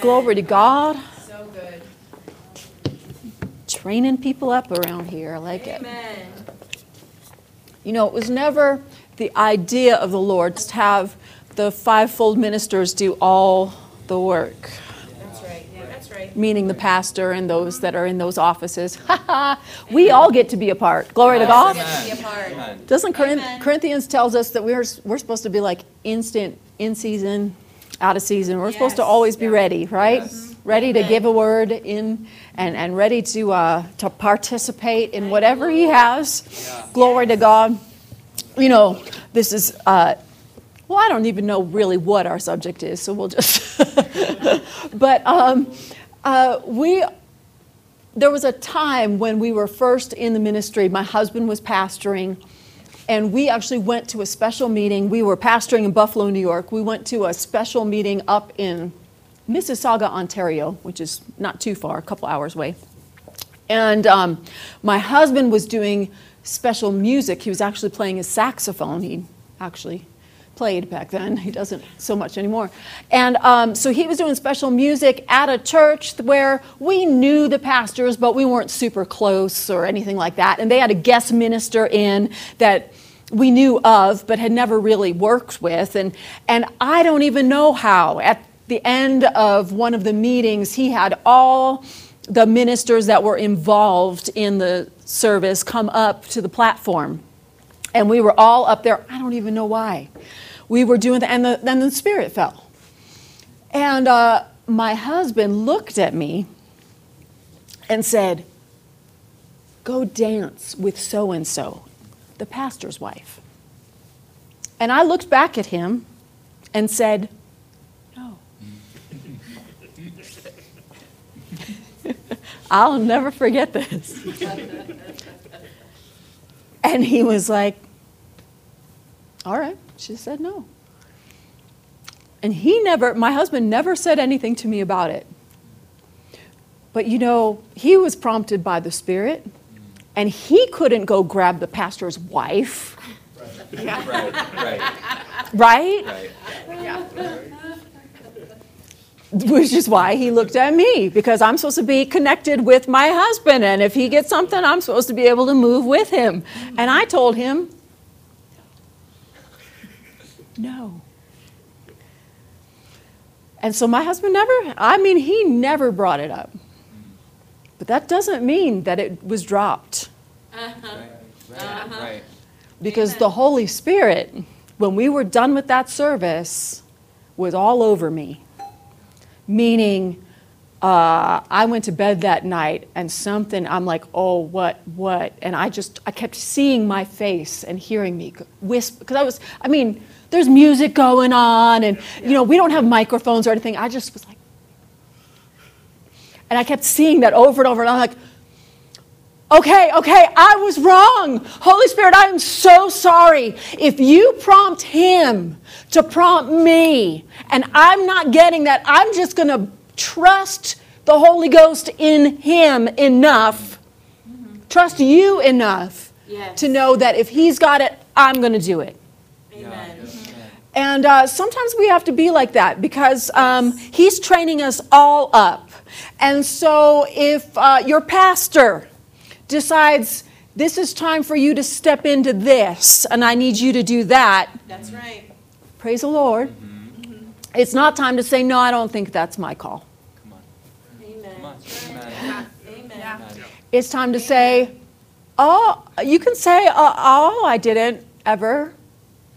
Glory to God. So good. Training people up around here. I like it. You know, it was never the idea of the Lord to have the fivefold ministers do all the work, That's right. Yeah, that's right. meaning the pastor and those that are in those offices. we all get to be a part. Glory to God. To be a part. Amen. Doesn't Amen. Corinthians tells us that we're, we're supposed to be like instant, in season, out of season. We're supposed to always be ready, right? Yes. Ready to give a word in and, and ready to, uh, to participate in whatever he has. Glory to God. You know, this is, uh, well, I don't even know really what our subject is, so we'll just. but um, uh, we there was a time when we were first in the ministry. My husband was pastoring, and we actually went to a special meeting. We were pastoring in Buffalo, New York. We went to a special meeting up in Mississauga, Ontario, which is not too far, a couple hours away. And um, my husband was doing special music. He was actually playing his saxophone. He actually played back then. He doesn't so much anymore. And um, so he was doing special music at a church where we knew the pastors, but we weren't super close or anything like that. And they had a guest minister in that we knew of, but had never really worked with. And, and I don't even know how. At the end of one of the meetings, he had all the ministers that were involved in the service come up to the platform. And we were all up there. I don't even know why. We were doing that, and the, then the Spirit fell. And uh, my husband looked at me and said, Go dance with so and so, the pastor's wife. And I looked back at him and said, No. I'll never forget this. and he was like, All right. She said no. And he never, my husband never said anything to me about it. But you know, he was prompted by the Spirit, and he couldn't go grab the pastor's wife, Right, right, right? right. Which is why he looked at me, because I'm supposed to be connected with my husband, and if he gets something, I'm supposed to be able to move with him. And I told him, no. And so my husband never, I mean, he never brought it up. But that doesn't mean that it was dropped. Right, right, right. Because the Holy Spirit, when we were done with that service, was all over me. Meaning, uh, I went to bed that night and something, I'm like, oh, what, what? And I just, I kept seeing my face and hearing me whisper, because I was, I mean, there's music going on and, you know, we don't have microphones or anything. I just was like, and I kept seeing that over and over, and I'm like, Okay, okay, I was wrong. Holy Spirit, I am so sorry. If you prompt him to prompt me, and I'm not getting that, I'm just going to trust the Holy Ghost in him enough, trust you enough Yes. to know that if he's got it, I'm going to do it. Amen. And uh, sometimes we have to be like that because um, he's training us all up. And so if uh, your pastor decides this is time for you to step into this and I need you to do that, That's right. praise the Lord. It's not time to say, no, I don't think that's my call. Come on, Amen. come on. Amen. Amen. Amen. It's time to say, oh, you can say, uh, oh, I didn't ever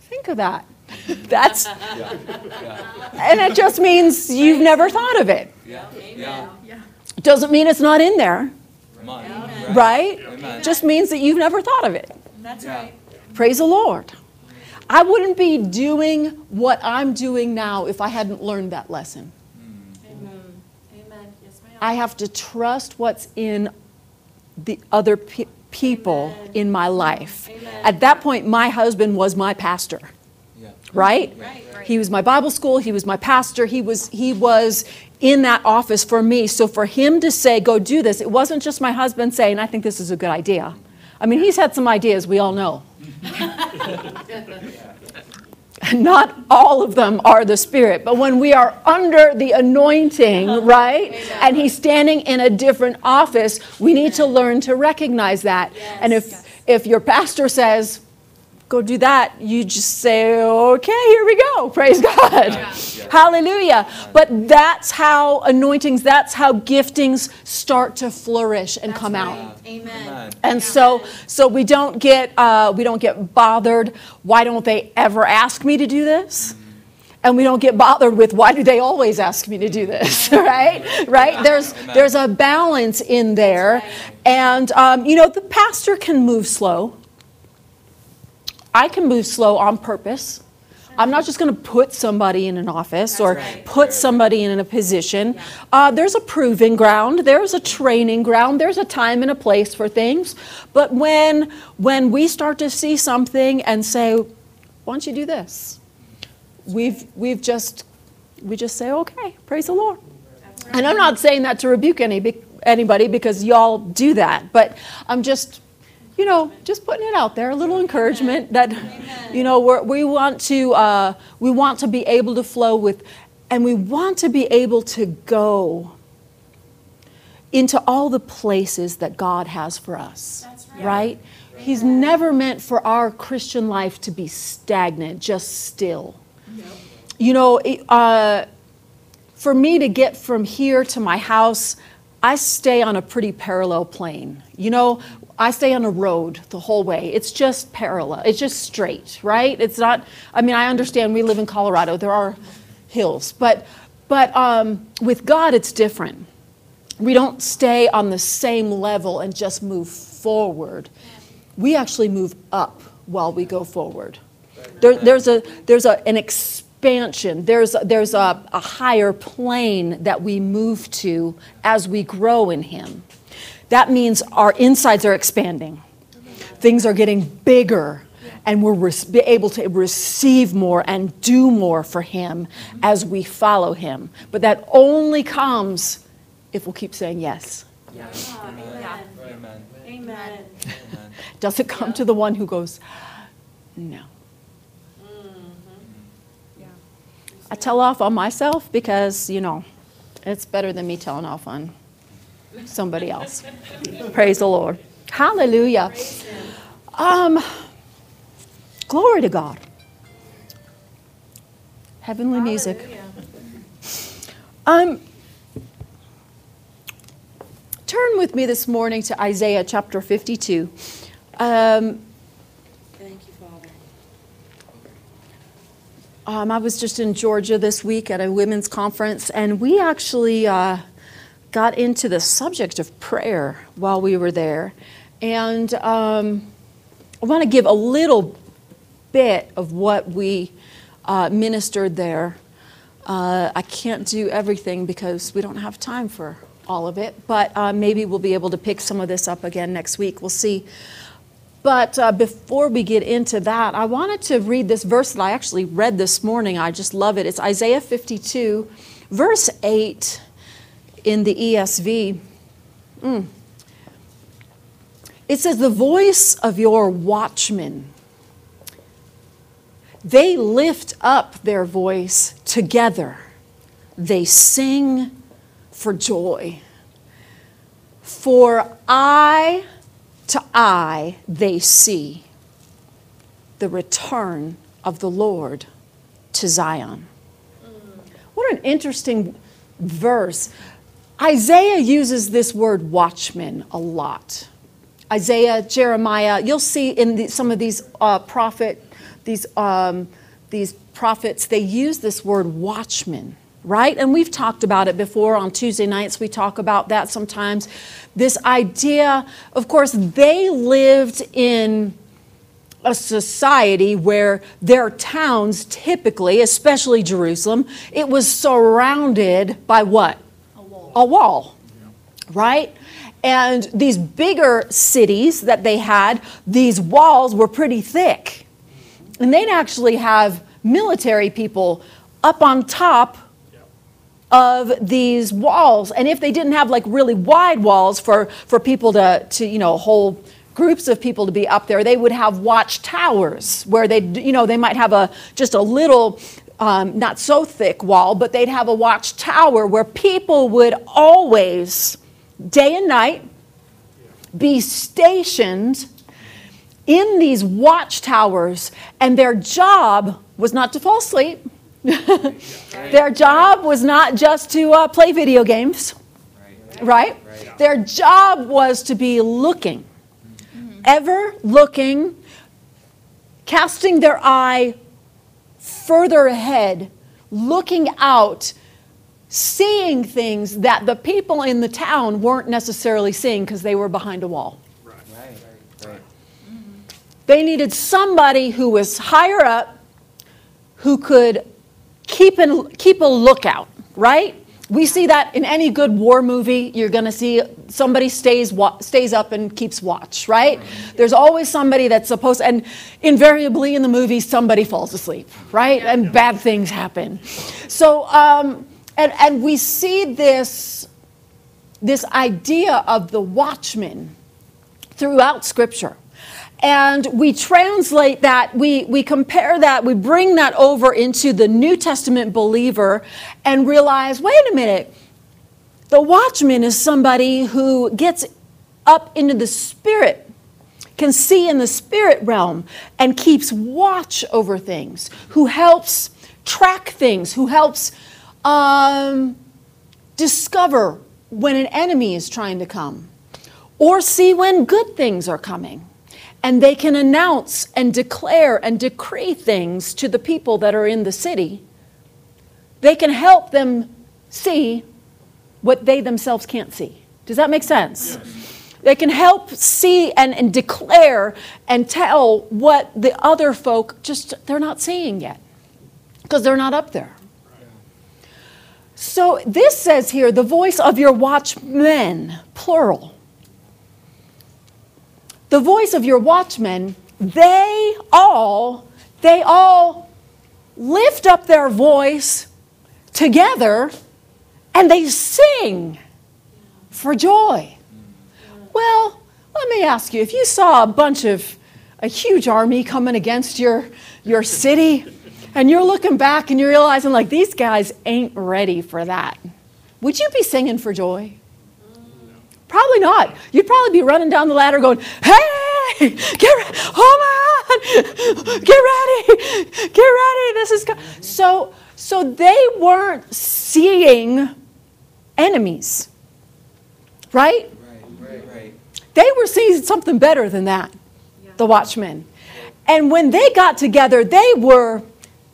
think of that. That's, Yeah, yeah, and it just means you've never thought of it. yeah, yeah. Doesn't mean it's not in there, Come on. right? Amen. Just means that you've never thought of it. That's Yeah. right. Praise the Lord. I wouldn't be doing what I'm doing now if I hadn't learned that lesson. Hmm. Amen. Amen. Yes, ma'am. I have to trust what's in the other pe- people Amen. in my life. Amen. At that point, my husband was my pastor, Yeah. right? Right, right. He was my Bible school, he was my pastor, he was he was in that office for me. So for him to say go do this, it wasn't just my husband saying I think this is a good idea. I mean, he's had some ideas, we all know. not all of them are the Spirit, but when we are under the anointing, right? And He's standing in a different office, we need to learn to recognize that. And if if your pastor says, go do that, you just say, okay, here we go. Praise God. Hallelujah. But that's how anointings, that's how giftings start to flourish and come out. Amen. Amen. And so, so we don't get uh, we don't get bothered. Why don't they ever ask me to do this? And we don't get bothered with why do they always ask me to do this, right? Right? There's there's a balance in there, and um, you know the pastor can move slow. I can move slow on purpose. I'm not just going to put somebody in an office or right. put somebody in a position. Uh, there's a proving ground. There's a training ground. There's a time and a place for things. But when when we start to see something and say, "Why don't you do this?" We've we've just we just say, "Okay, praise the Lord." And I'm not saying that to rebuke any anybody because y'all do that, but I'm just you know, just putting it out there, a little encouragement that, you know, we're, we want to uh, we want to be able to flow with, and we want to be able to go into all the places that God has for us. Right. right. He's never meant for our Christian life to be stagnant, just still. You know, uh, for me to get from here to my house, I stay on a pretty parallel plane. You know, I stay on a road the whole way. It's just parallel. It's just straight, right? It's not. I mean, I understand we live in Colorado. There are hills, but but um, with God, it's different. We don't stay on the same level and just move forward. We actually move up while we go forward. There, there's a there's a, an expansion. There's there's a, a higher plane that we move to as we grow in Him. That means our insides are expanding. Things are getting bigger, and we're re- able to receive more and do more for Him as we follow Him. But that only comes if we'll keep saying yes. yes. Amen. Amen. Amen. Does it come to the one who goes, no. Mm-hmm. I tell off on myself because, you know, it's better than me telling off on somebody else. Praise the Lord. Hallelujah. Um, glory to God. Heavenly music. Um, turn with me this morning to Isaiah chapter 52. Um, Thank you, Father. Um, I was just in Georgia this week at a women's conference, and we actually uh, got into the subject of prayer while we were there. And um, I want to give a little bit of what we uh, ministered there. Uh, I can't do everything because we don't have time for all of it, but uh, maybe we'll be able to pick some of this up again next week. We'll see. But uh, before we get into that, I wanted to read this verse that I actually read this morning. I just love it. It's Isaiah 52, verse 8 in the ESV. Mm. It says, The voice of your watchmen. They lift up their voice together. They sing for joy. For eye to eye they see the return of the Lord to Zion. What an interesting verse. Isaiah uses this word watchman a lot. Isaiah, Jeremiah, you'll see in the, some of these uh, prophet, these, um, these prophets, they use this word watchman, right? And we've talked about it before on Tuesday nights. We talk about that sometimes. This idea, of course, they lived in a society where their towns typically, especially Jerusalem, it was surrounded by what? A wall. Right? And these bigger cities that they had, these walls were pretty thick. And they'd actually have military people up on top of these walls. And if they didn't have like really wide walls for, for people to, to, you know, hold groups of people to be up there, they would have watchtowers where they, you know, they might have a just a little, um, not so thick wall, but they'd have a watchtower where people would always, day and night, be stationed in these watchtowers, and their job was not to fall asleep. their job was not just to uh, play video games, right? Their job was to be looking, ever looking, casting their eye further ahead, looking out, seeing things that the people in the town weren't necessarily seeing because they were behind a wall. They needed somebody who was higher up who could keep, an, keep a lookout, right? We see that in any good war movie. You're going to see somebody stays wa- stays up and keeps watch, right? There's always somebody that's supposed, and invariably in the movie, somebody falls asleep, right? And bad things happen. So, um, and and we see this this idea of the watchman throughout Scripture. And we translate that, we, we compare that, we bring that over into the New Testament believer and realize wait a minute, the watchman is somebody who gets up into the spirit, can see in the spirit realm, and keeps watch over things, who helps track things, who helps um, discover when an enemy is trying to come, or see when good things are coming and they can announce and declare and decree things to the people that are in the city. They can help them see what they themselves can't see. Does that make sense? Yes. They can help see and, and declare and tell what the other folk just they're not seeing yet because they're not up there. So this says here the voice of your watchmen, plural the voice of your watchmen, they all, they all lift up their voice together and they sing for joy. Well, let me ask you if you saw a bunch of, a huge army coming against your, your city, and you're looking back and you're realizing, like, these guys ain't ready for that, would you be singing for joy? Probably not. You'd probably be running down the ladder going, hey, get ready, hold on, get ready, get ready. This is so. So they weren't seeing enemies, right? Right, right, right. They were seeing something better than that, the watchmen. And when they got together, they were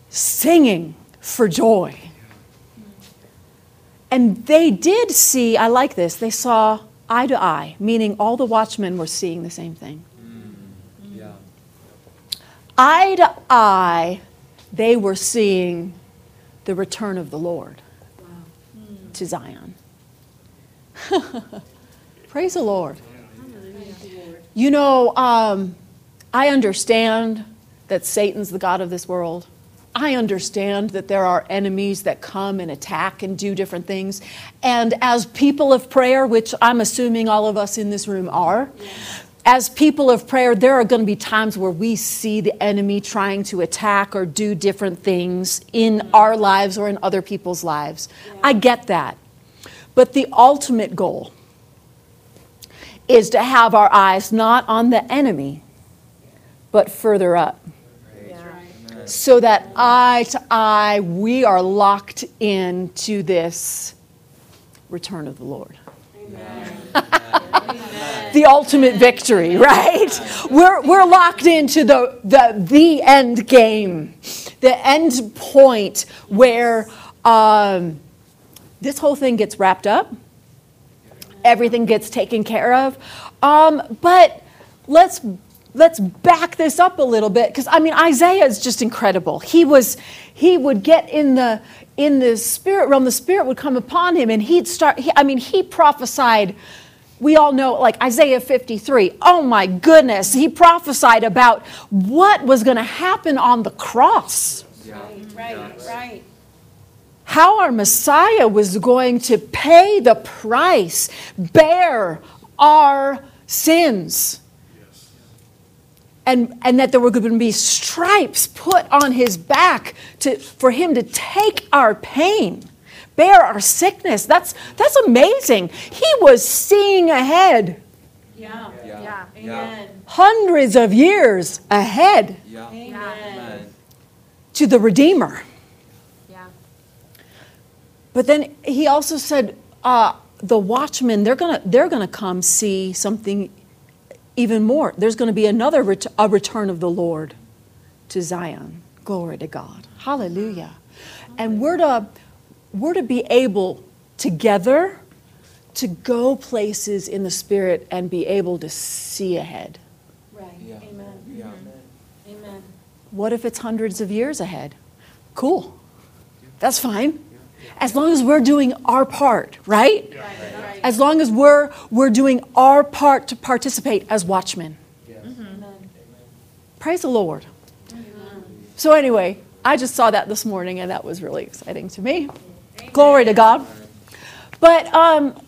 singing for joy. And they did see, I like this, they saw eye to eye, meaning all the watchmen were seeing the same thing. Mm. Yeah. Eye to eye, they were seeing the return of the Lord wow. to Zion. Praise the Lord. You know, um, I understand that Satan's the God of this world. I understand that there are enemies that come and attack and do different things. And as people of prayer, which I'm assuming all of us in this room are, as people of prayer, there are going to be times where we see the enemy trying to attack or do different things in our lives or in other people's lives. I get that. But the ultimate goal is to have our eyes not on the enemy, but further up so that eye to eye we are locked into this return of the Lord. the ultimate victory, right? We're, we're locked into the, the, the end game, the end point where um, this whole thing gets wrapped up, everything gets taken care of. Um, but let's let's back this up a little bit because I mean Isaiah is just incredible. He was he would get in the in the spirit realm. The spirit would come upon him, and he'd start. He, I mean, he prophesied. We all know, like Isaiah 53. Oh my goodness, he prophesied about what was going to happen on the cross. Yeah. Right, right, right. How our Messiah was going to pay the price, bear our sins and, and that there were going to be stripes put on his back to, for him to take our pain, bear our sickness. That's, that's amazing. He was seeing ahead, Yeah. Yeah. Yeah. Yeah. Amen. hundreds of years ahead Yeah. Amen. Amen. to the Redeemer. Yeah. But then he also said, uh, the watchmen, they're gonna, they're gonna come see something even more. There's gonna be another ret- a return of the Lord to Zion. Glory to God. Hallelujah. And we're to, we're to be able together to go places in the spirit and be able to see ahead. Right. Yeah. Amen. Yeah. Amen. What if it's hundreds of years ahead? Cool. That's fine. As long as we're doing our part, right? Right. Right. As long as we're, we're doing our part to participate as watchmen. Amen. Praise the Lord. So, anyway, I just saw that this morning and that was really exciting to me. Glory to God. But um,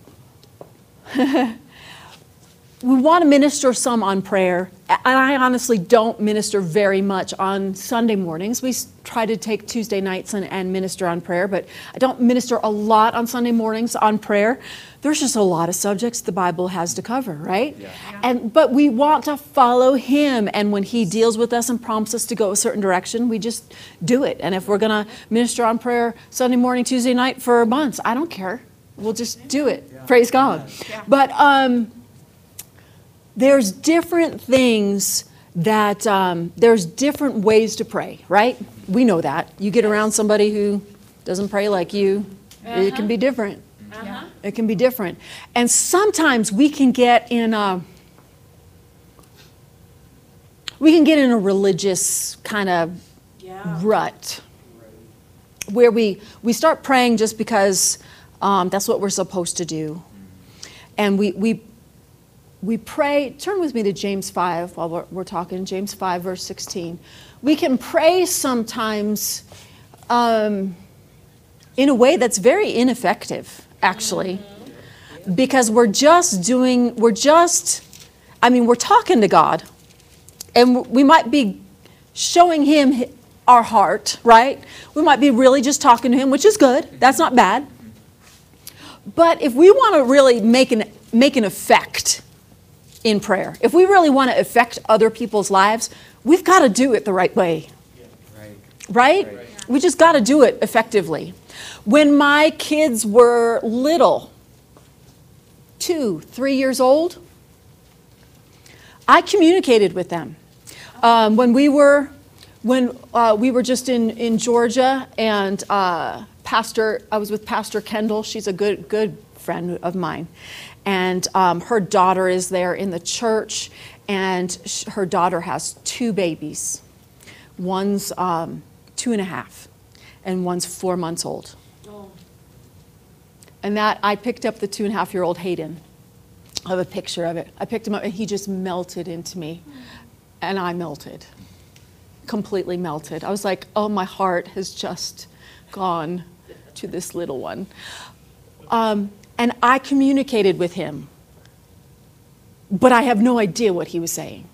we want to minister some on prayer. And I honestly don't minister very much on Sunday mornings. We try to take Tuesday nights and, and minister on prayer, but I don't minister a lot on Sunday mornings on prayer. There's just a lot of subjects the Bible has to cover, right? Yeah. And but we want to follow Him, and when He deals with us and prompts us to go a certain direction, we just do it. And if we're going to minister on prayer Sunday morning, Tuesday night for months, I don't care. We'll just do it. Praise God. But um, there's different things that um, there's different ways to pray, right? We know that. You get around somebody who doesn't pray like you, it can be different. Uh-huh. It can be different. And sometimes we can get in a we can get in a religious kind of Yeah. rut where we, we start praying just because um, that's what we're supposed to do. And we, we, we pray, turn with me to James 5 while we're, we're talking, James 5, verse 16. We can pray sometimes um, in a way that's very ineffective, actually, because we're just doing, we're just, I mean, we're talking to God, and we might be showing Him our heart, right? We might be really just talking to Him, which is good. That's not bad. But if we want to really make an, make an effect in prayer, if we really want to affect other people's lives, we've got to do it the right way Right. right? Right. We just got to do it effectively. When my kids were little, two, three years old, I communicated with them. Um, when we were, when uh, we were just in, in Georgia, and uh, Pastor, I was with Pastor Kendall. She's a good good friend of mine, and um, her daughter is there in the church, and sh- her daughter has two babies. One's um, two and a half, and one's four months old. Oh. And that I picked up the two and a half year old Hayden. I have a picture of it. I picked him up and he just melted into me. And I melted, completely melted. I was like, oh, my heart has just gone to this little one. Um, and I communicated with him, but I have no idea what he was saying.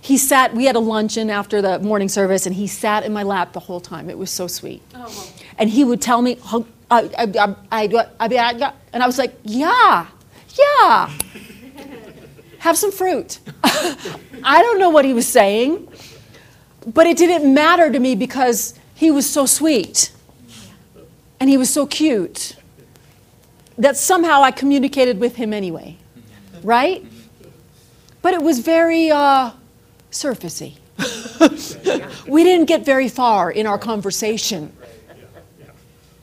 He sat, we had a luncheon after the morning service, and he sat in my lap the whole time. It was so sweet Oh. and he would tell me, "Huh, I, I, I, I, I, I, and I was like, yeah, yeah, have some fruit. I don't know what he was saying, but it didn't matter to me because he was so sweet and he was so cute that somehow I communicated with him anyway, right? But it was very uh, surfacey. we didn't get very far in our conversation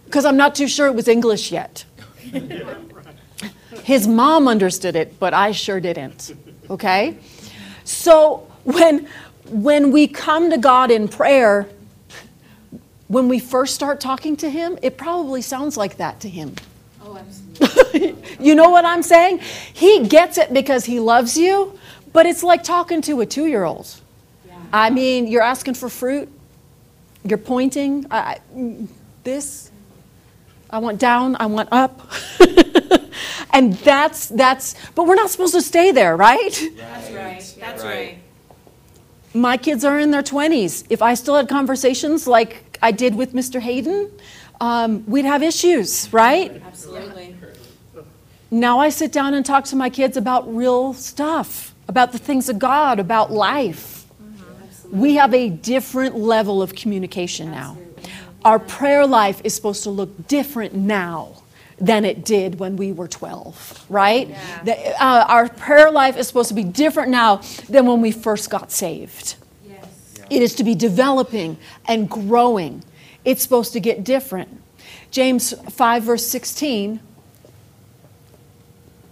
because I'm not too sure it was English yet. His mom understood it, but I sure didn't. Okay? So when when we come to God in prayer, when we first start talking to him, it probably sounds like that to him. Oh, absolutely. you know what I'm saying? He gets it because he loves you, but it's like talking to a 2-year-old. Yeah. I mean, you're asking for fruit. You're pointing. I, I- this. I want down. I want up. and that's that's. But we're not supposed to stay there, right? That's right. That's right. My kids are in their 20s. If I still had conversations like I did with Mr. Hayden, um, we'd have issues, right? Absolutely. Now I sit down and talk to my kids about real stuff, about the things of God, about life. We have a different level of communication now. Our prayer life is supposed to look different now than it did when we were 12, right? Yeah. The- uh, our prayer life is supposed to be different now than when we first got saved. Yes. It is to be developing and growing. It's supposed to get different. James 5, verse 16,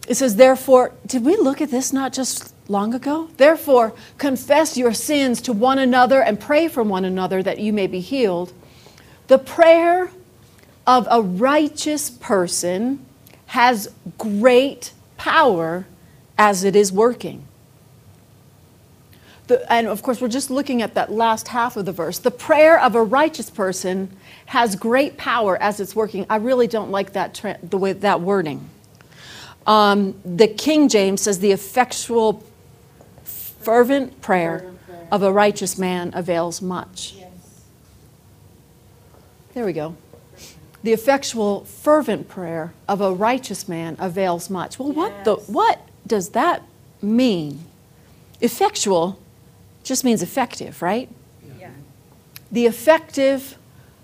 it says, Therefore, did we look at this not just long ago? Therefore, confess your sins to one another and pray for one another that you may be healed. The prayer of a righteous person has great power as it is working. The, and of course, we're just looking at that last half of the verse. The prayer of a righteous person has great power as it's working. I really don't like that tra- the way that wording. Um, the King James says the effectual, fervent prayer Fervent prayer. of a righteous man avails much. Yes. There we go. The effectual, fervent prayer of a righteous man avails much. Well, what the what does that mean? Effectual just means effective, right? Yeah. The effective,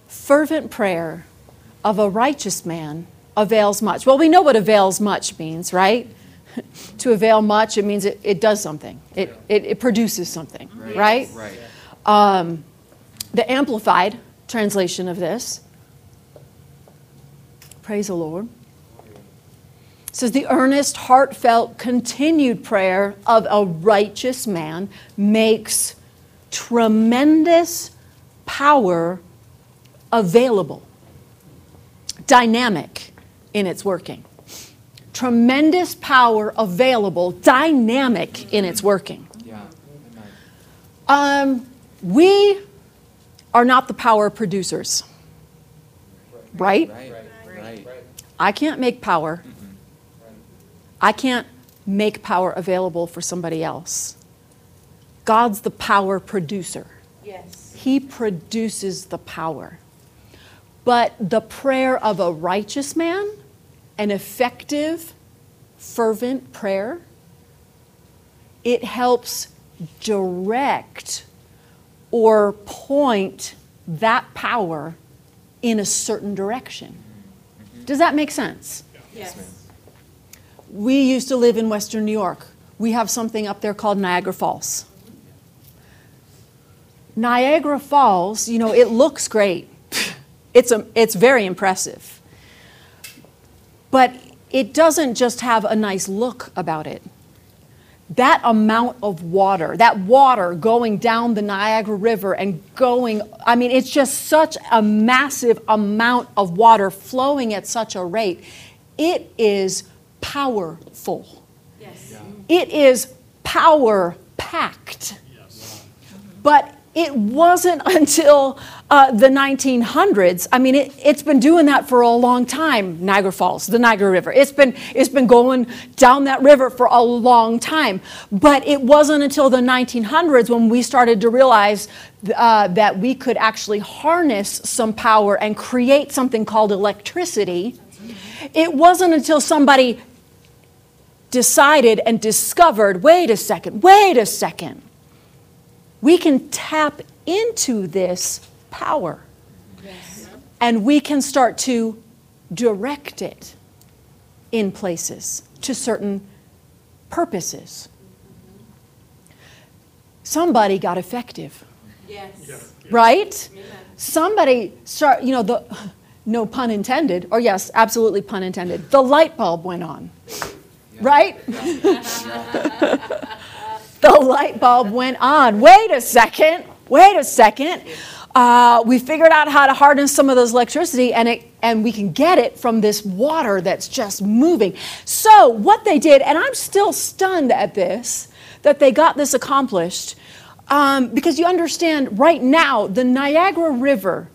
fervent prayer of a righteous man avails much. Well, we know what avails much means, right? to avail much, it means it, it does something, it, it, it produces something, right? Right. Um, the Amplified translation of this, praise the Lord, says the earnest, heartfelt, continued prayer of a righteous man makes tremendous power available, dynamic in its working. Tremendous power available, dynamic in its working. Yeah. Um, we are not the power producers, right? Right. Right. I can't make power. I can't make power available for somebody else. God's the power producer. Yes. He produces the power. But the prayer of a righteous man, an effective, fervent prayer, it helps direct or point that power in a certain direction. Does that make sense? Yes. We used to live in Western New York. We have something up there called Niagara Falls. Niagara Falls, you know, it looks great. It's, a, it's very impressive. But it doesn't just have a nice look about it. That amount of water, that water going down the Niagara River and going, I mean, it's just such a massive amount of water flowing at such a rate. It is powerful. Yes. It is power packed. Yes. But it wasn't until uh, the 1900s. I mean, it, it's been doing that for a long time, Niagara Falls, the Niagara River. It's been, it's been going down that river for a long time. But it wasn't until the 1900s when we started to realize uh, that we could actually harness some power and create something called electricity. It wasn't until somebody decided and discovered wait a second, wait a second. We can tap into this power Yes. and we can start to direct it in places to certain purposes. Somebody got effective, Yes. right? Amen. Somebody start, you know, the no pun intended, or yes, absolutely pun intended. The light bulb went on. Right? the light bulb went on. Wait a second. Wait a second. Uh, we figured out how to harness some of those electricity, and it and we can get it from this water that's just moving. So what they did, and I'm still stunned at this, that they got this accomplished, um, because you understand right now the Niagara River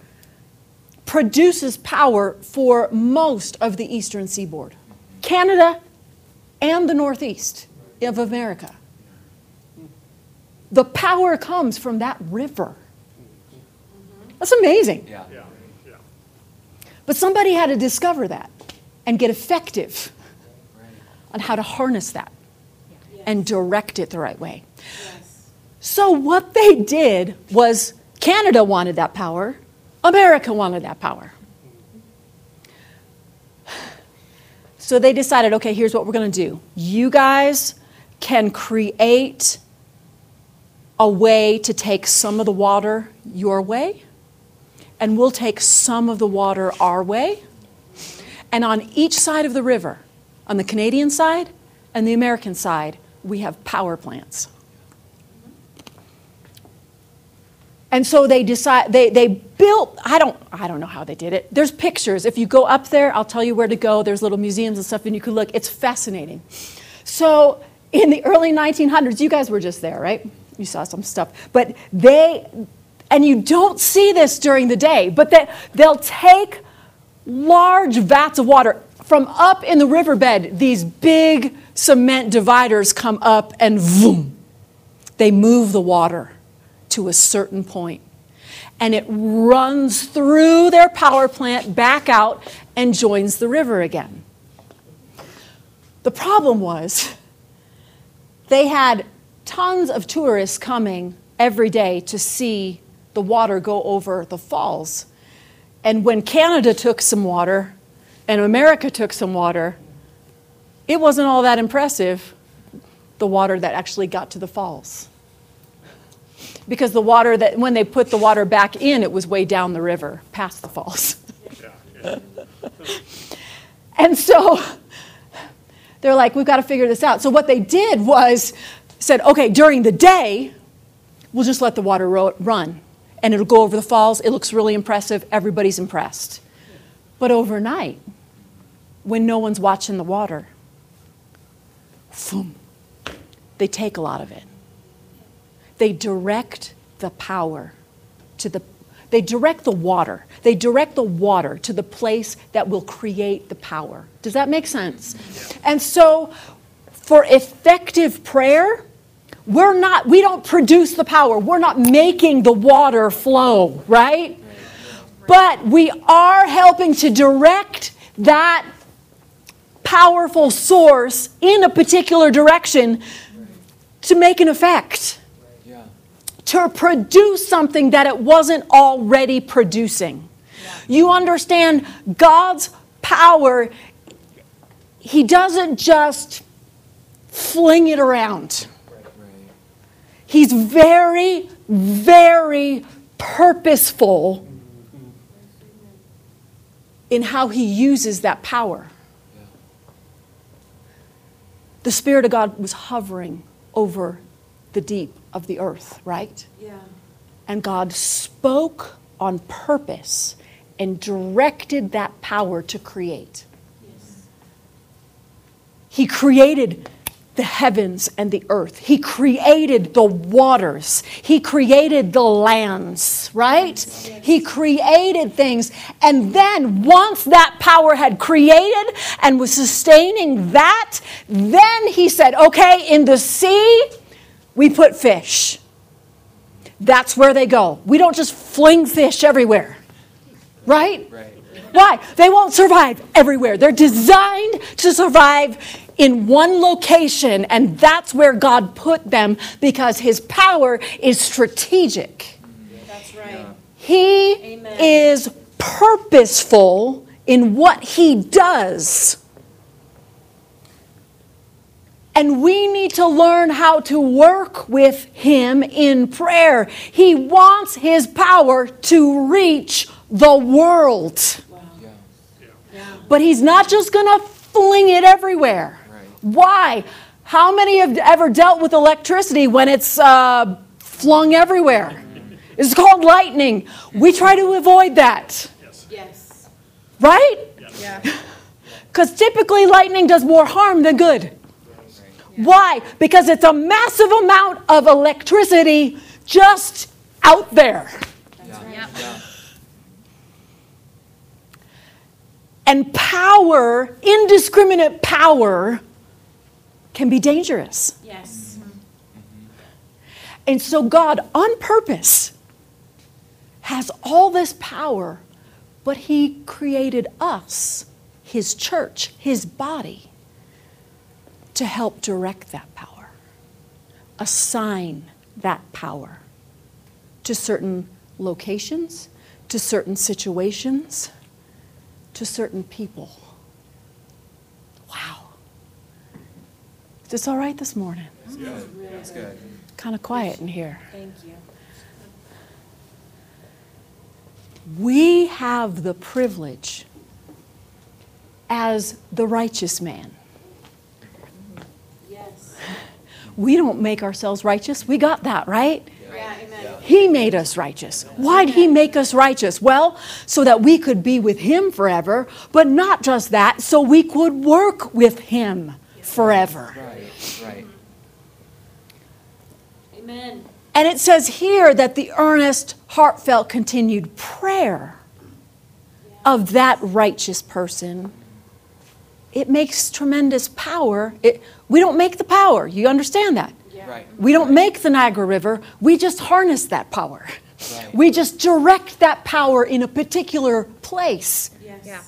produces power for most of the eastern seaboard, Canada, and the northeast of America. The power comes from that river. That's amazing. Yeah. Yeah, yeah. But somebody had to discover that and get effective on how to harness that and direct it the right way. Yes. So, what they did was Canada wanted that power, America wanted that power. So, they decided okay, here's what we're going to do. You guys can create a way to take some of the water your way, and we'll take some of the water our way. And on each side of the river, on the Canadian side and the American side, we have power plants. And so they decide they, they built, I don't I don't know how they did it. There's pictures. If you go up there, I'll tell you where to go. There's little museums and stuff and you can look. It's fascinating. So in the early 1900s, you guys were just there, right? You saw some stuff. But they and you don't see this during the day, but that they'll take large vats of water from up in the riverbed. These big cement dividers come up and boom, they move the water to a certain point. And it runs through their power plant back out and joins the river again. The problem was they had tons of tourists coming every day to see the water go over the falls. And when Canada took some water and America took some water, it wasn't all that impressive, the water that actually got to the falls. Because the water that, when they put the water back in, it was way down the river, past the falls. Yeah, yeah. And so they're like, we've got to figure this out. So what they did was said, okay, during the day, we'll just let the water run. And it'll go over the falls. It looks really impressive. Everybody's impressed. But overnight, when no one's watching the water, boom, they take a lot of it. They direct the power to the they direct the water. They direct the water to the place that will create the power. Does that make sense? And so for effective prayer, we're not we don't produce the power. We're not making the water flow, right? But we are helping to direct that powerful source in a particular direction to make an effect to produce something that it wasn't already producing. You understand God's power, He doesn't just fling it around. He's very, very purposeful in how He uses that power. The Spirit of God was hovering over the deep of the earth, right? Yeah. And God spoke on purpose and directed that power to create. Yes. He created the heavens and the earth. He created the waters. He created the lands, right? He created things. And then, once that power had created and was sustaining that, then he said, okay, in the sea, we put fish. That's where they go. We don't just fling fish everywhere, right? Right. Why? They won't survive everywhere. They're designed to survive in one location, and that's where God put them because His power is strategic. That's right. He Amen. is purposeful in what He does. And we need to learn how to work with Him in prayer. He wants His power to reach the world. Yeah. Yeah. But he's not just going to fling it everywhere. Right. Why? How many have ever dealt with electricity when it's uh, flung everywhere? It's called lightning. We try to avoid that, Yes. right? Yeah. Because typically lightning does more harm than good. Why? Because it's a massive amount of electricity just out there. Yeah. right. Yeah. And power, indiscriminate power, can be dangerous. Yes. Mm-hmm. And so God, on purpose, has all this power, but He created us, His church, His body, to help direct that power, assign that power to certain locations, to certain situations, to certain people. Wow. Is this all right this morning? That's good. Kind of quiet in here. Thank you. We have the privilege as the righteous man. Yes. We don't make ourselves righteous. We got that, right? Yeah, amen. He made us righteous. Why'd He make us righteous? Well, so that we could be with Him forever, but not just that, so we could work with Him forever. Right, right. Amen. And it says here that the earnest, heartfelt, continued prayer of that righteous person. It makes tremendous power. It, we don't make the power. You understand that? Yeah. Right. We don't make the Niagara River, we just harness that power. Right. We just direct that power in a particular place. Yes. Yeah.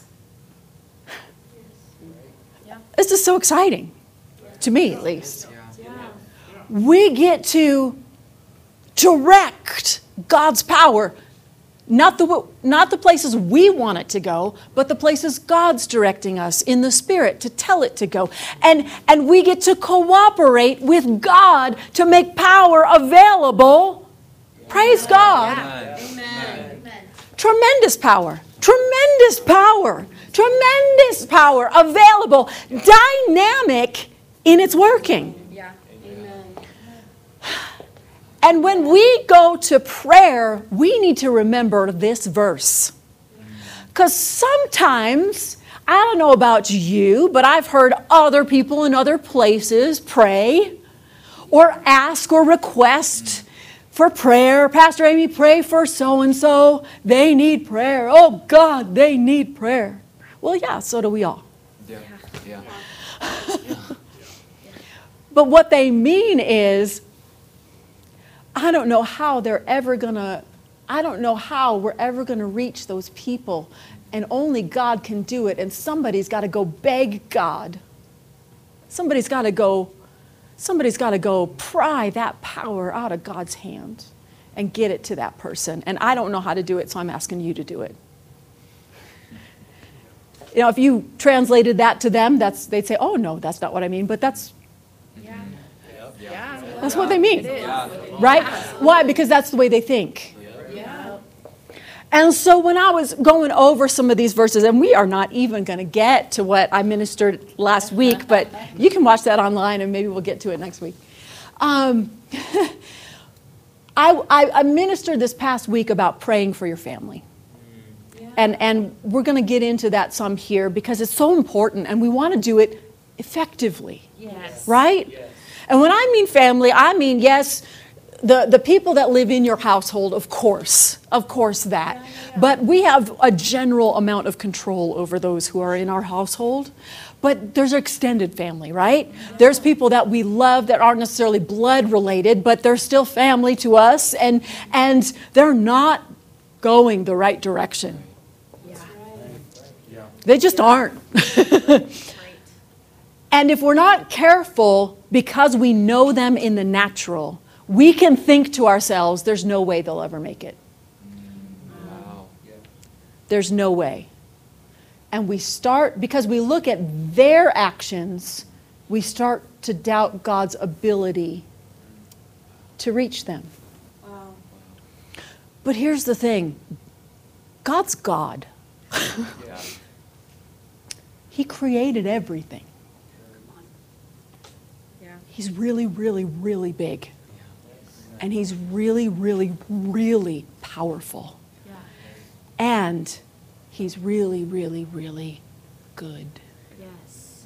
This is so exciting, to me at least. Yeah. Yeah. We get to direct God's power, not the, not the places we want it to go, but the places God's directing us in the Spirit to tell it to go. And, and we get to cooperate with God to make power available. Praise God. Amen. Tremendous power. Tremendous power. Tremendous power available. Dynamic in its working. Yeah. Amen. And when we go to prayer, we need to remember this verse. Because sometimes, I don't know about you, but I've heard other people in other places pray or ask or request for prayer. Pastor Amy, pray for so and so. They need prayer. Oh God, they need prayer. Well, yeah, so do we all. Yeah. Yeah. But what they mean is, I don't know how they're ever gonna, I don't know how we're ever gonna reach those people. And only God can do it. And somebody's gotta go beg God. Somebody's gotta go, somebody's gotta go pry that power out of God's hand and get it to that person. And I don't know how to do it, so I'm asking you to do it. You know, if you translated that to them, that's, they'd say, oh, no, that's not what I mean. But that's Yeah. Yeah. That's what they mean, Yeah. right? Why? Because that's the way they think. Yeah. And so when I was going over some of these verses, and we are not even going to get to what I ministered last week, but you can watch that online and maybe we'll get to it next week. Um, I, I, I ministered this past week about praying for your family. And, and we're going to get into that some here because it's so important and we want to do it effectively Yes. right? And when I mean family, I mean, yes, the, the people that live in your household, of course, of course that. But we have a general amount of control over those who are in our household. But there's extended family, right? Mm-hmm. There's people that we love that aren't necessarily blood related, but they're still family to us, and, and they're not going the right direction. Yeah. They just aren't. And if we're not careful, because we know them in the natural, we can think to ourselves, there's no way they'll ever make it. Wow. There's no way. And we start, because we look at their actions, we start to doubt God's ability to reach them. Wow. But here's the thing God's God, Yeah. He created everything. He's really, really, really big. And He's really, really, really powerful. And he's really, really, really good. Yes.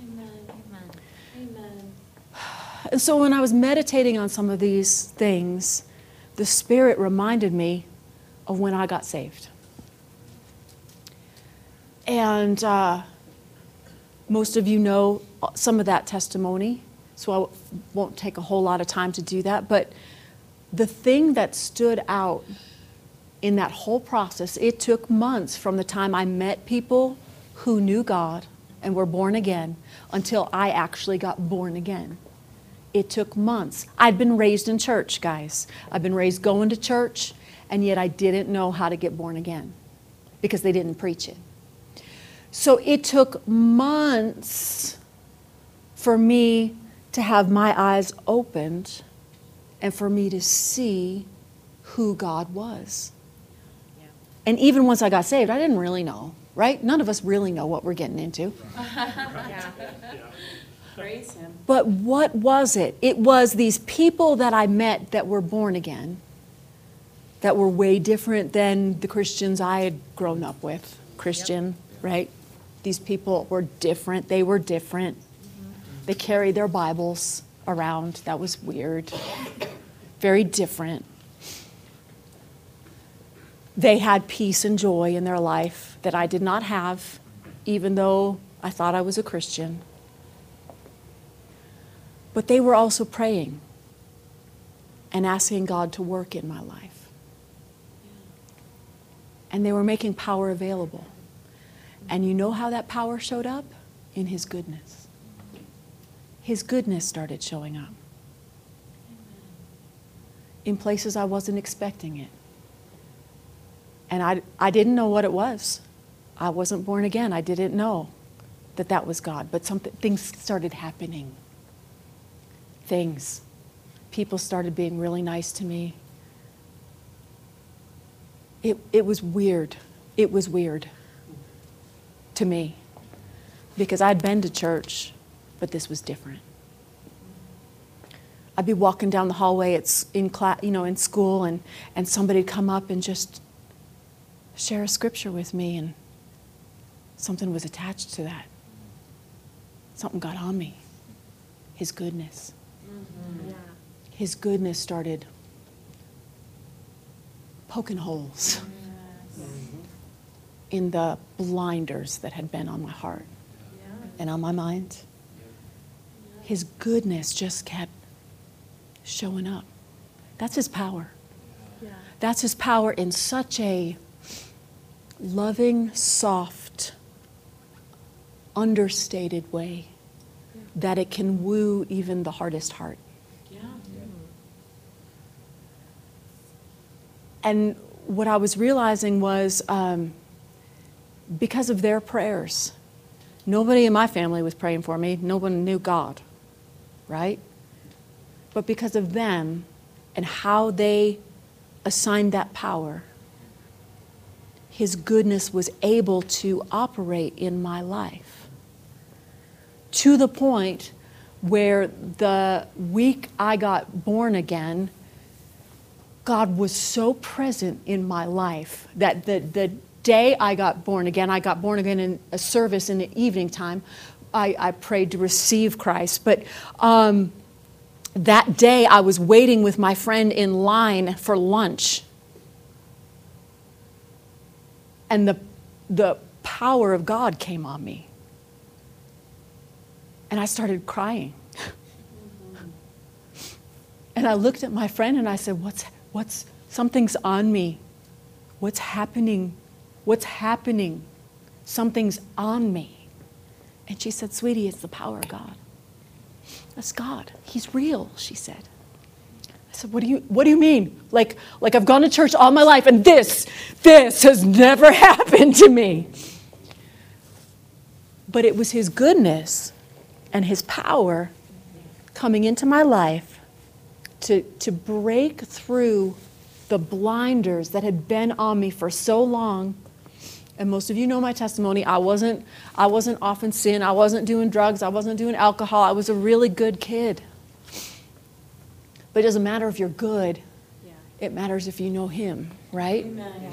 Amen. Amen. Amen. And so when I was meditating on some of these things, the Spirit reminded me of when I got saved. And uh, most of you know some of that testimony, so I won't take a whole lot of time to do that. But the thing that stood out in that whole process, it took months from the time I met people who knew God and were born again until I actually got born again. It took months. I'd been raised in church, guys. I've been raised going to church, and yet I didn't know how to get born again because they didn't preach it. So it took months for me to have my eyes opened and for me to see who God was. And even once I got saved, I didn't really know, right? None of us really know what we're getting into. Yeah. Praise him. But what was it? It was these people that I met that were born again, that were way different than the Christians I had grown up with. Christian, right? These people were different. They were different. They carried their Bibles around. That was weird. Very different. They had peace and joy in their life that I did not have, even though I thought I was a Christian. But they were also praying and asking God to work in my life. And they were making power available. And you know how that power showed up? In His goodness. His goodness started showing up in places I wasn't expecting it. And I, I didn't know what it was. I wasn't born again. I didn't know that that was God. But something, things started happening things. People started being really nice to me. It, it was weird. It was weird to me because I'd been to church, but this was different. I'd be walking down the hallway at, in class, you know, in school, and, and somebody'd come up and just share a scripture with me, and something was attached to that. Something got on me. His goodness mm-hmm. Yeah. his goodness started poking holes mm-hmm. In the blinders that had been on my heart and on my mind. His goodness just kept showing up. That's his power. Yeah. That's his power in such a loving, soft, understated way that it can woo even the hardest heart. And what I was realizing was um, because of their prayers, nobody in my family was praying for me. No one knew God, right? But because of them and how they assigned that power, His goodness was able to operate in my life to the point where the week I got born again, God was so present in my life that the, the day I got born again, I got born again in a service in the evening time. I, I prayed to receive Christ. But um, that day, I was waiting with my friend in line for lunch. And the, the power of God came on me. And I started crying. And I looked at my friend and I said, What's, what's, something's on me. What's happening? What's happening? Something's on me. And she said, Sweetie, it's the power of God. That's God. He's real, she said. I said, What do you, what do you mean? Like, like I've gone to church all my life and this, this has never happened to me. But it was His goodness and His power coming into my life to, to break through the blinders that had been on me for so long. And most of you know my testimony. I wasn't, I wasn't off in sin. I wasn't doing drugs. I wasn't doing alcohol. I was a really good kid. But it doesn't matter if you're good, Yeah. it matters if you know Him, right? Amen.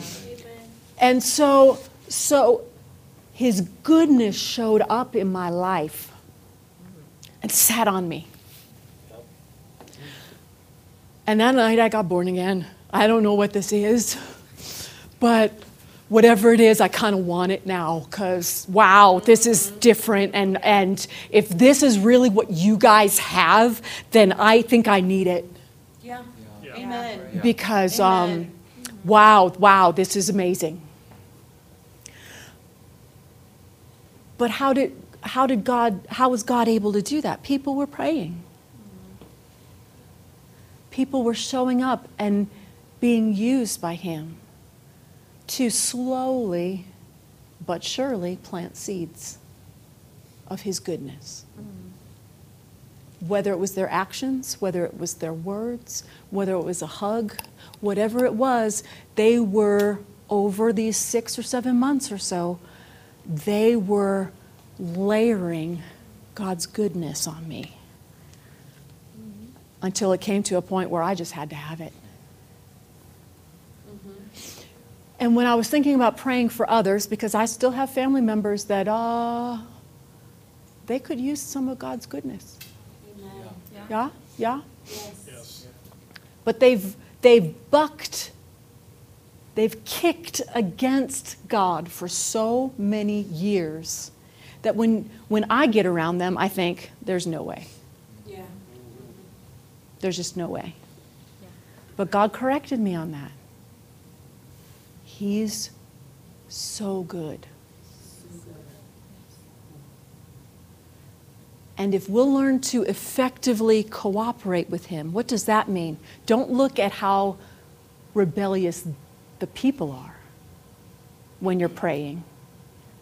And so, so his goodness showed up in my life and sat on me. And that night I got born again. I don't know what this is, but whatever it is, I kind of want it now because wow, this is different. And, and if this is really what you guys have, then I think I need it. Yeah. Yeah. Amen. Because Amen. um, wow, wow, this is amazing. But how did how did God how was God able to do that? People were praying. People were showing up and being used by him to slowly but surely plant seeds of his goodness whether it was their actions, whether it was their words, whether it was a hug, whatever it was, they were over these six or seven months or so, they were layering God's goodness on me until it came to a point where I just had to have it. And when I was thinking about praying for others, because I still have family members that, uh, they could use some of God's goodness. Amen. Yeah, yeah. Yes. Yes. But they've they've bucked, they've kicked against God for so many years that when when I get around them, I think there's no way. Yeah. There's just no way. But God corrected me on that. He's so good. And if we'll learn to effectively cooperate with Him, what does that mean? Don't look at how rebellious the people are when you're praying.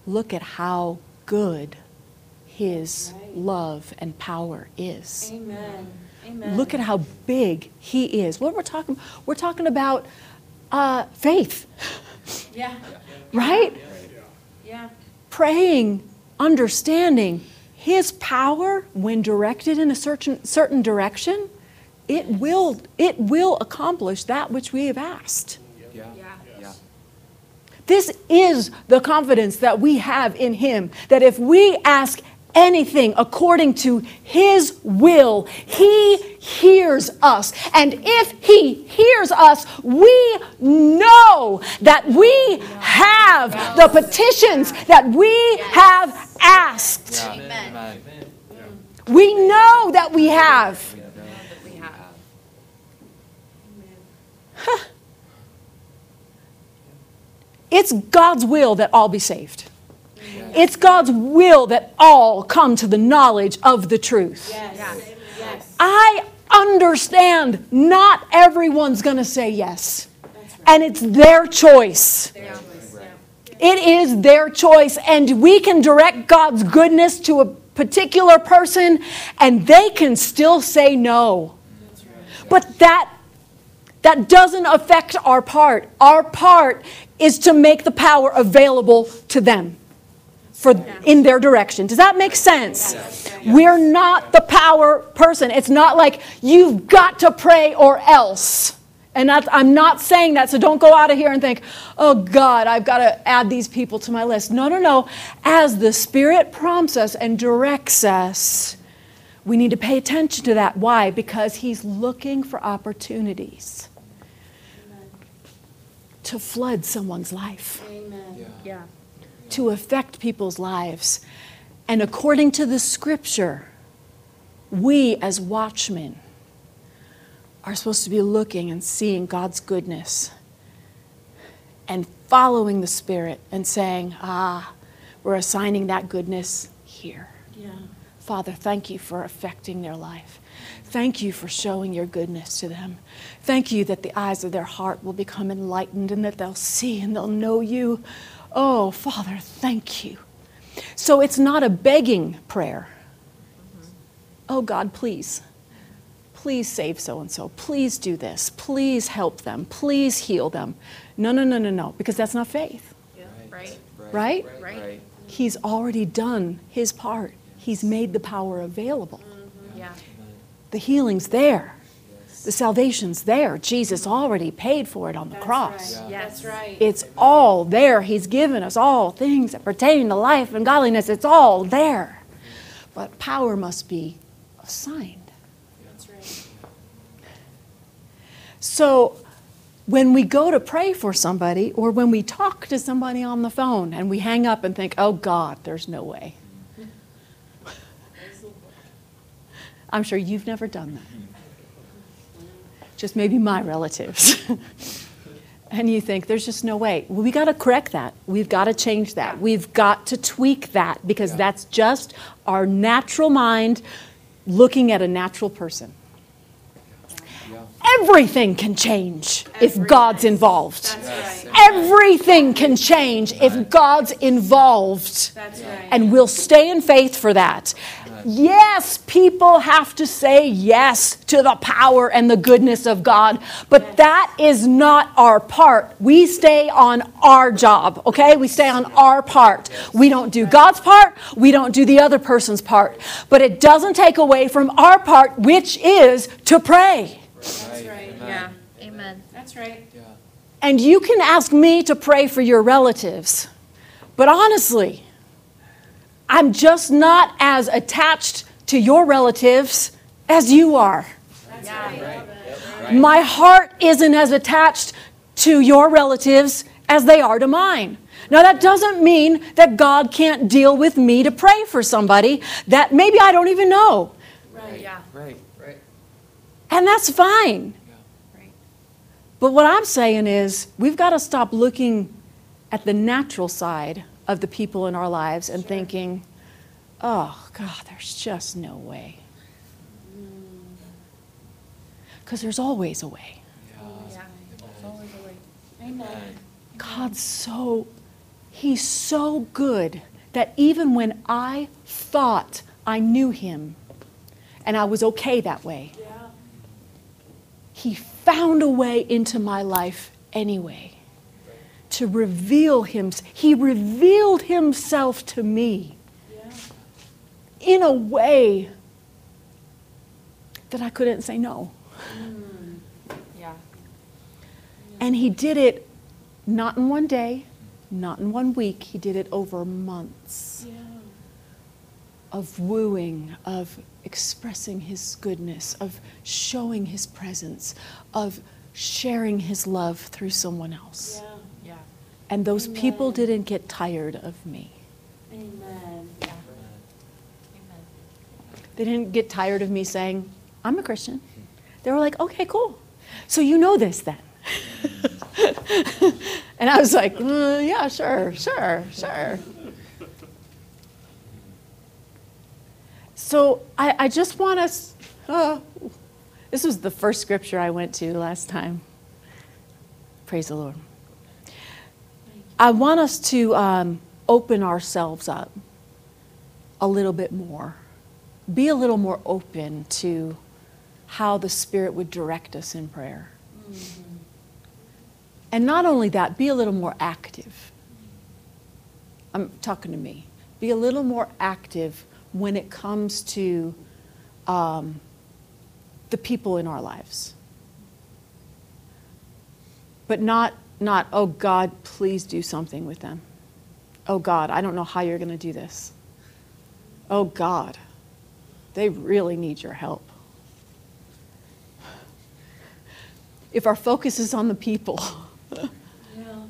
Look at how good His love and power is. Amen. Amen. Look at how big He is. What we're talking, we're talking about uh, faith, Yeah. right? Yeah. praying, understanding His power when directed in a certain, certain direction, it will, it will accomplish that which we have asked. Yeah. Yeah. Yeah. This is the confidence that we have in Him that if we ask anything according to His will, He hears us. And if He hears us, we know that we have the petitions that we have asked. Amen. We know that we have. We know that we have. It's God's will that all be saved. It's God's will that all come to the knowledge of the truth. Yes. Yes. I understand not everyone's going to say yes. And it's their choice. Yeah. It is their choice. And we can direct God's goodness to a particular person and they can still say no. Right. But that that doesn't affect our part. Our part is to make the power available to them for in their direction. Does that make sense? We're not the power person. It's not like you've got to pray or else. And that's, I'm not saying that, so don't go out of here and think, oh God, I've got to add these people to my list. No, no, no. As the Spirit prompts us and directs us, we need to pay attention to that. Why? Because He's looking for opportunities to flood someone's life Amen. Yeah. Yeah. To affect people's lives. And according to the scripture, we as watchmen are supposed to be looking and seeing God's goodness and following the Spirit and saying, ah, we're assigning that goodness here. Yeah. Father, thank you for affecting their life. Thank you for showing your goodness to them. Thank you that the eyes of their heart will become enlightened and that they'll see and they'll know you. Oh, Father, thank you. So it's not a begging prayer. Oh, God, please. Please save so and so. Please do this. Please help them. Please heal them. No, no, no, no, no, because that's not faith. Right. Right? Right. He's already done his part, He's made the power available. Mm-hmm. Yeah. The healing's there. The salvation's there. Jesus mm-hmm. already paid for it on the That's cross. right. Yes. That's right. It's all there. He's given us all things that pertain to life and godliness. It's all there. But power must be assigned. That's right. So when we go to pray for somebody or when we talk to somebody on the phone and we hang up and think, oh God, there's no way. Mm-hmm. I'm sure you've never done that. Mm-hmm. Just maybe my relatives. and you think, there's just no way. Well, we got to correct that. We've got to change that. We've got to tweak that because Yeah. that's just our natural mind looking at a natural person. Yeah. Everything can change if God's involved. That's right. Everything can change if God's involved. That's right. And we'll stay in faith for that. Yes, people have to say yes to the power and the goodness of God, but that is not our part. We stay on our job, okay? We stay on our part. We don't do God's part, we don't do the other person's part. But it doesn't take away from our part, which is to pray. That's right. Yeah. Amen. That's right. Yeah. And you can ask me to pray for your relatives. But honestly, I'm just not as attached to your relatives as you are. Yeah. My heart isn't as attached to your relatives as they are to mine. Now, that doesn't mean that God can't deal with me to pray for somebody that maybe I don't even know. Right. Yeah. Right. Right. And that's fine. Right. But what I'm saying is, we've got to stop looking at the natural side of the people in our lives and thinking, oh, God, there's just no way. Mm. Because there's always a way. Yeah. Yeah. Amen. God's so, He's so good that even when I thought I knew Him and I was okay that way, Yeah. He found a way into my life anyway to reveal Him. He revealed Himself to me Yeah. in a way that I couldn't say no. Hmm. Yeah. And He did it not in one day, not in one week, He did it over months. Yeah. of wooing, of expressing his goodness, of showing his presence, of sharing his love through someone else. Yeah. Yeah. And those people didn't get tired of me. Amen. Yeah. Amen. They didn't get tired of me saying, I'm a Christian. They were like, okay, cool. So you know this then. and I was like, "Uh, yeah, sure, sure, sure. So I, I just want us, uh, this was the first scripture I went to last time. Praise the Lord. I want us to um, open ourselves up a little bit more. Be a little more open to how the Spirit would direct us in prayer. And not only that, be a little more active. I'm talking to me. Be a little more active when it comes to um, the people in our lives. But not, not, oh God, please do something with them. Oh God, I don't know how you're going to do this. Oh God, they really need your help. If our focus is on the people, Yeah.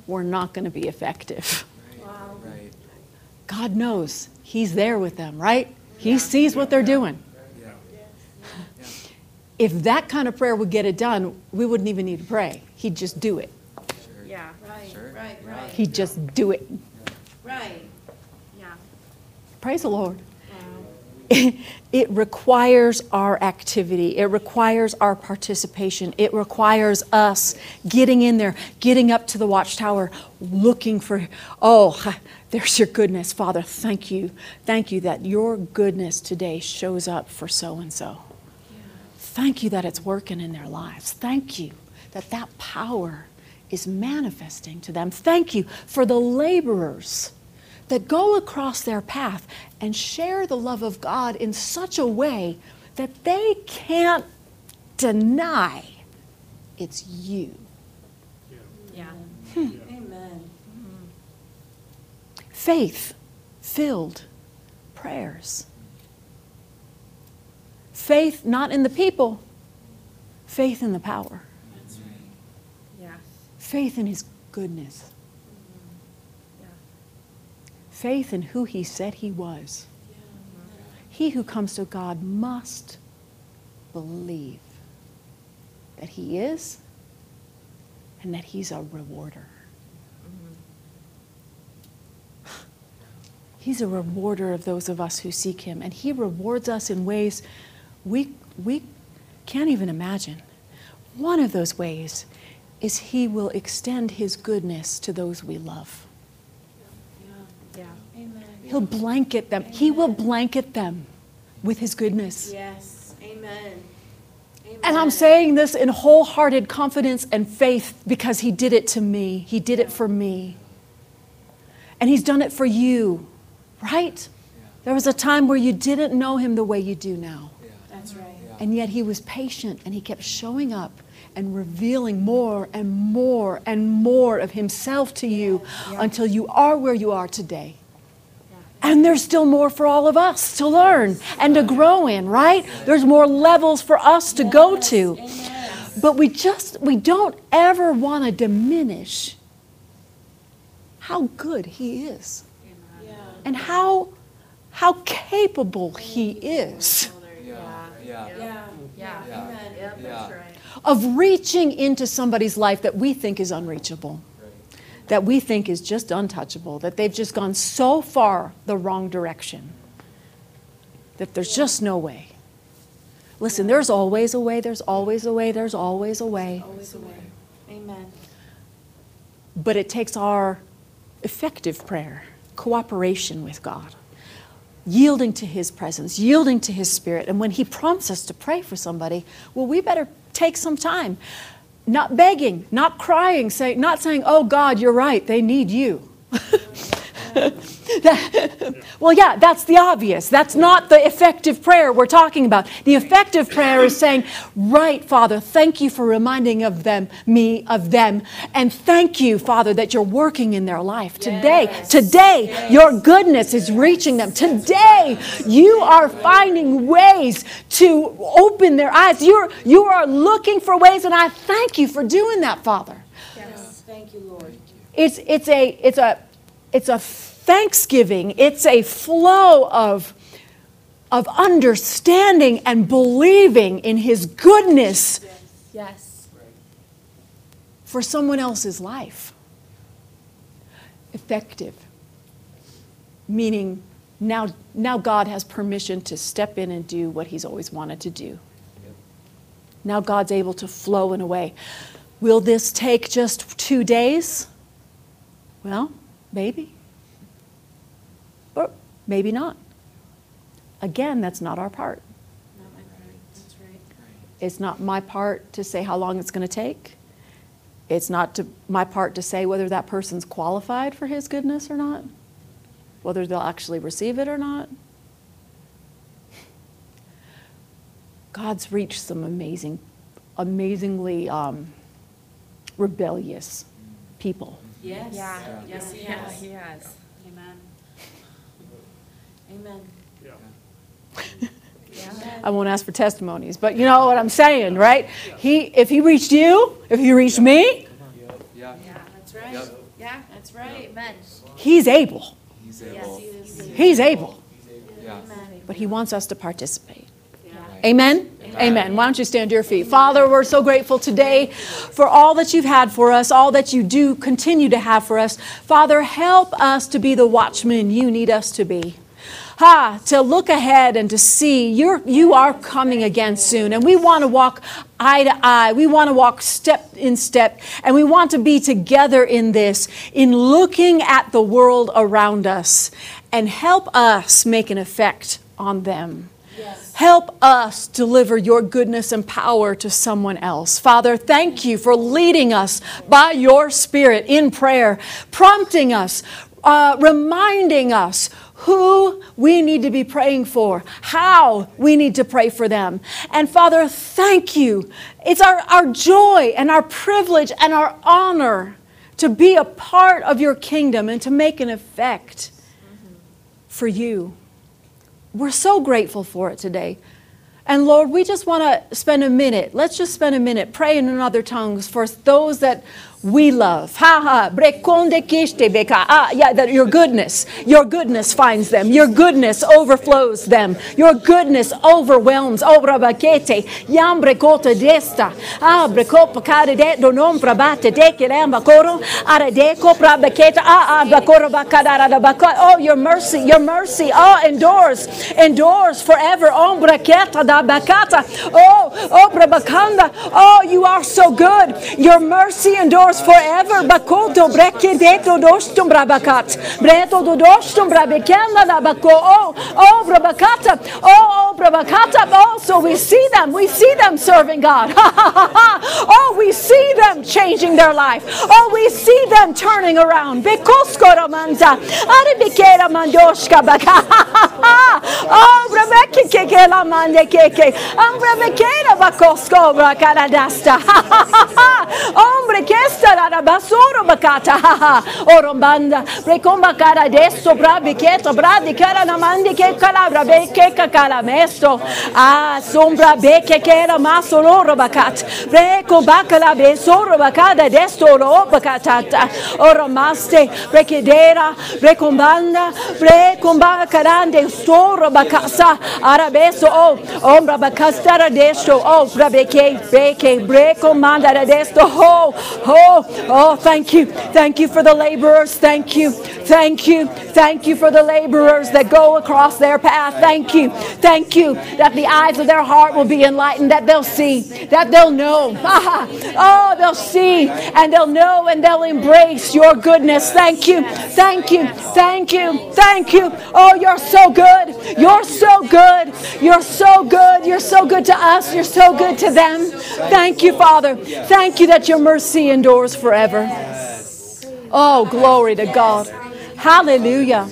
we're not going to be effective. Right. Wow. Right. God knows He's there with them, right? He sees what they're doing. Yeah. Yeah. If that kind of prayer would get it done, we wouldn't even need to pray. He'd just do it. Sure. Yeah. Right. Right. He'd just do it. Right. Yeah. Praise the Lord. Wow. It requires our activity. It requires our participation. It requires us getting in there, getting up to the watchtower, looking for, oh, there's your goodness. Father, thank you. Thank you that your goodness today shows up for so and so. Thank you that it's working in their lives. Thank you that that power is manifesting to them. Thank you for the laborers that go across their path and share the love of God in such a way that they can't deny it's you. Yeah. Hmm. Amen. Faith filled prayers. Faith not in the people, faith in the power, Yeah. Faith in his goodness, faith in who he said he was. He who comes to God must believe that He is and that He's a rewarder. He's a rewarder of those of us who seek Him, and He rewards us in ways we, we can't even imagine. One of those ways is He will extend His goodness to those we love. Yeah. Amen. He'll blanket them. He will blanket them with His goodness. Yes. Amen. Amen. And I'm saying this in wholehearted confidence and faith because He did it to me. He did it for me. And He's done it for you, right? There was a time where you didn't know Him the way you do now. That's right. And yet He was patient and He kept showing up and revealing more and more and more of Himself to you until you are where you are today. And there's still more for all of us to learn and to grow in, right? There's more levels for us to go to. Amen. But we just we don't ever want to diminish how good he is Yeah. and how how capable he is Yeah. Yeah. Yeah. Yeah. Yeah. Amen. Yep, Yeah. that's right. Of reaching into somebody's life that we think is unreachable. That we think is just untouchable, that they've just gone so far the wrong direction that there's just no way. Listen, there's always a way, there's always a way, there's always a way. Always. Amen. But it takes our effective prayer, cooperation with God, yielding to His presence, yielding to His Spirit. And when He prompts us to pray for somebody, well, we better take some time. Not begging, not crying, say, not saying, oh God, you're right, they need you. That- well, yeah, that's the obvious. That's not the effective prayer we're talking about. The effective prayer is saying, "Right, Father, thank you for reminding of them, me of them, and thank you, Father, that you're working in their life today. Yes. Today, your goodness is reaching them. Today, you are finding ways to open their eyes. You're you are looking for ways, and I thank you for doing that, Father." Yes. Thank you, Lord. it's it's a it's a it's a thanksgiving. It's a flow of of understanding and believing in his goodness Yes. for someone else's life. Effective. Meaning now now god has permission to step in and do what he's always wanted to do. Now god's able to flow in a way. Will this take just two days? Well maybe. But maybe not. Again that's not our part. Not my part. That's right. it's not my part to say how long it's going to take. It's not to, my part to say whether that person's qualified for his goodness or not whether they'll actually receive it or not. God's reached some amazing amazingly um, rebellious people Yes. Yeah. Yes, he Yeah, has. he has. Amen. Amen. Yeah. Yeah. I won't ask for testimonies, but you know what I'm saying, right? He, if he reached you, if he reached me, Yeah. Yeah. That's right. Yep. Yeah. That's right. Amen. he's able. He's Yes, able. he is. He's able. Yeah. Amen. But he wants us to participate. Amen? Amen. Why don't you stand to your feet? Father, we're so grateful today for all that you've had for us, all that you do continue to have for us. Father, help us to be the watchmen you need us to be. Ha, to look ahead and to see you're, you are coming again soon. And we want to walk eye to eye. We want to walk step in step. And we want to be together in this, in looking at the world around us and help us make an effect on them. Help us deliver your goodness and power to someone else. Father, thank you for leading us by your Spirit in prayer, prompting us, uh, reminding us who we need to be praying for, how we need to pray for them. And Father, thank you. It's our, our joy and our privilege and our honor to be a part of your kingdom and to make an effect for you. We're so grateful for it today. And Lord, we just want to spend a minute. Let's just spend a minute praying in other tongues for those that we love. Ha ha. Brekonde kishte beka. Ah, yeah, that your goodness, your goodness finds them. Your goodness overflows them. Your goodness overwhelms. Oh, brabakete. Yam brekota desta. Ah, brekopa kare de do non brabate de ke lamba koro. Ara de ko brabaketa. Ah, ah, bakoro bakadara da bako. Oh, your mercy, your mercy. Oh, endures, endures forever. Oh, braketa da bakata. Oh, oh, brabakanda. Oh, you are so good. Your mercy endures forever. Bakoto breke deto dostum brabakat. Breto do dostum brabekenda da bako. Oh, oh, brabakata. Oh, oh, brabakata. Oh, so we see them. We see them serving God. oh, we see them changing their life. Oh, we see them turning around. Bekoskora manza. Are bikera mandoshka baka. Oh, brabeke keke la mande keke. Am brabekera bakosko brakaradasta. Hombre che sta Tarara basoro bakata ha ha. Orombanda. Precomba bravi adesso bravi chieto bradi cara namandi che calabra becche cacala messo ah sombra becche che era ma solo robacat preco bacala be soro bacada adesso ro bacatata oromaste precedera precombanda precomba carande soro bacasa arabesso oh ombra bacastara adesso oh brabe che becche precomanda adesso ho ho oh oh thank you. Thank you for the laborers. Thank you. Thank you. Thank you for the laborers that go across their path. Thank you. Thank you that the eyes of their heart will be enlightened that they'll see that they'll know. Oh they'll see and they'll know and they'll embrace your goodness. Thank you. Thank you. Thank you. Thank you. Oh you're so good. You're so good. You're so good. You're so good to us. You're so good to them. Thank you father. Thank you that your mercy endures forever oh glory to god hallelujah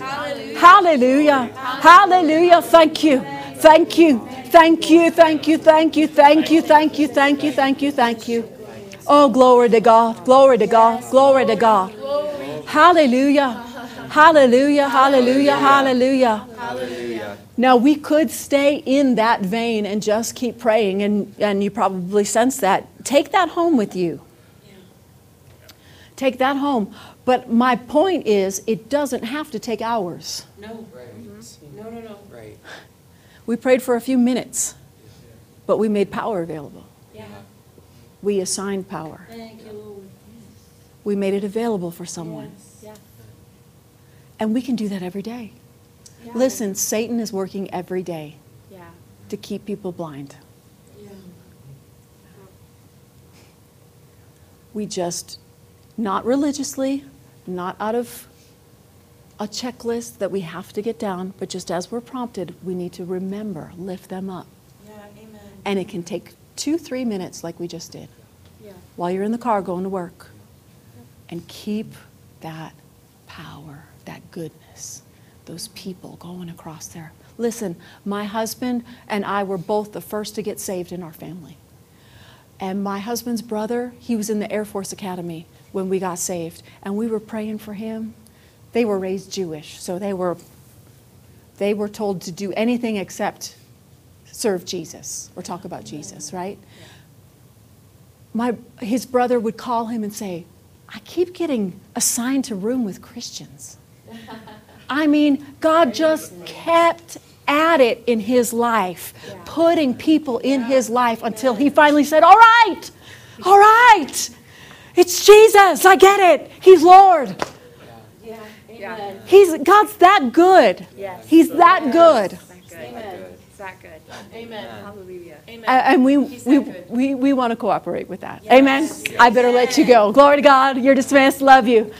hallelujah hallelujah thank you thank you thank you thank you thank you thank you thank you thank you thank you thank you oh glory to god glory to god glory to god hallelujah hallelujah hallelujah hallelujah Hallelujah. now, we could stay in that vein and just keep praying, and, and you probably sense that. Take that home with you. Take that home. But my point is, it doesn't have to take hours. No, Right. Mm-hmm. no, no, no. Right. We prayed for a few minutes, but we made power available. Yeah. We assigned power. Thank you, Lord. We made it available for someone. Yes. Yeah. And we can do that every day. Yeah. Listen, Satan is working every day Yeah. to keep people blind. Yeah. We just, not religiously, not out of a checklist that we have to get down, but just as we're prompted, we need to remember, lift them up. Yeah, amen. And it can take two, three minutes like we just did Yeah. while you're in the car going to work. And keep that power, that goodness, those people going across there. Listen, my husband and I were both the first to get saved in our family. And my husband's brother, he was in the Air Force Academy when we got saved, and we were praying for him. They were raised Jewish, so they were they were told to do anything except serve Jesus or talk about Jesus, right? My his brother would call him and say, "I keep getting assigned to room with Christians." I mean, God just kept at it in his life, putting people in his life until he finally said, All right, all right, it's Jesus. I get it. He's Lord. Yeah, Yeah. amen. He's God's that good. Yes. He's that good. That good? Amen. That good? Amen. Hallelujah. Amen. And we, He's we, we, we want to cooperate with that. Yes. Amen. I better let you go. Glory to God. You're dismissed. Love you.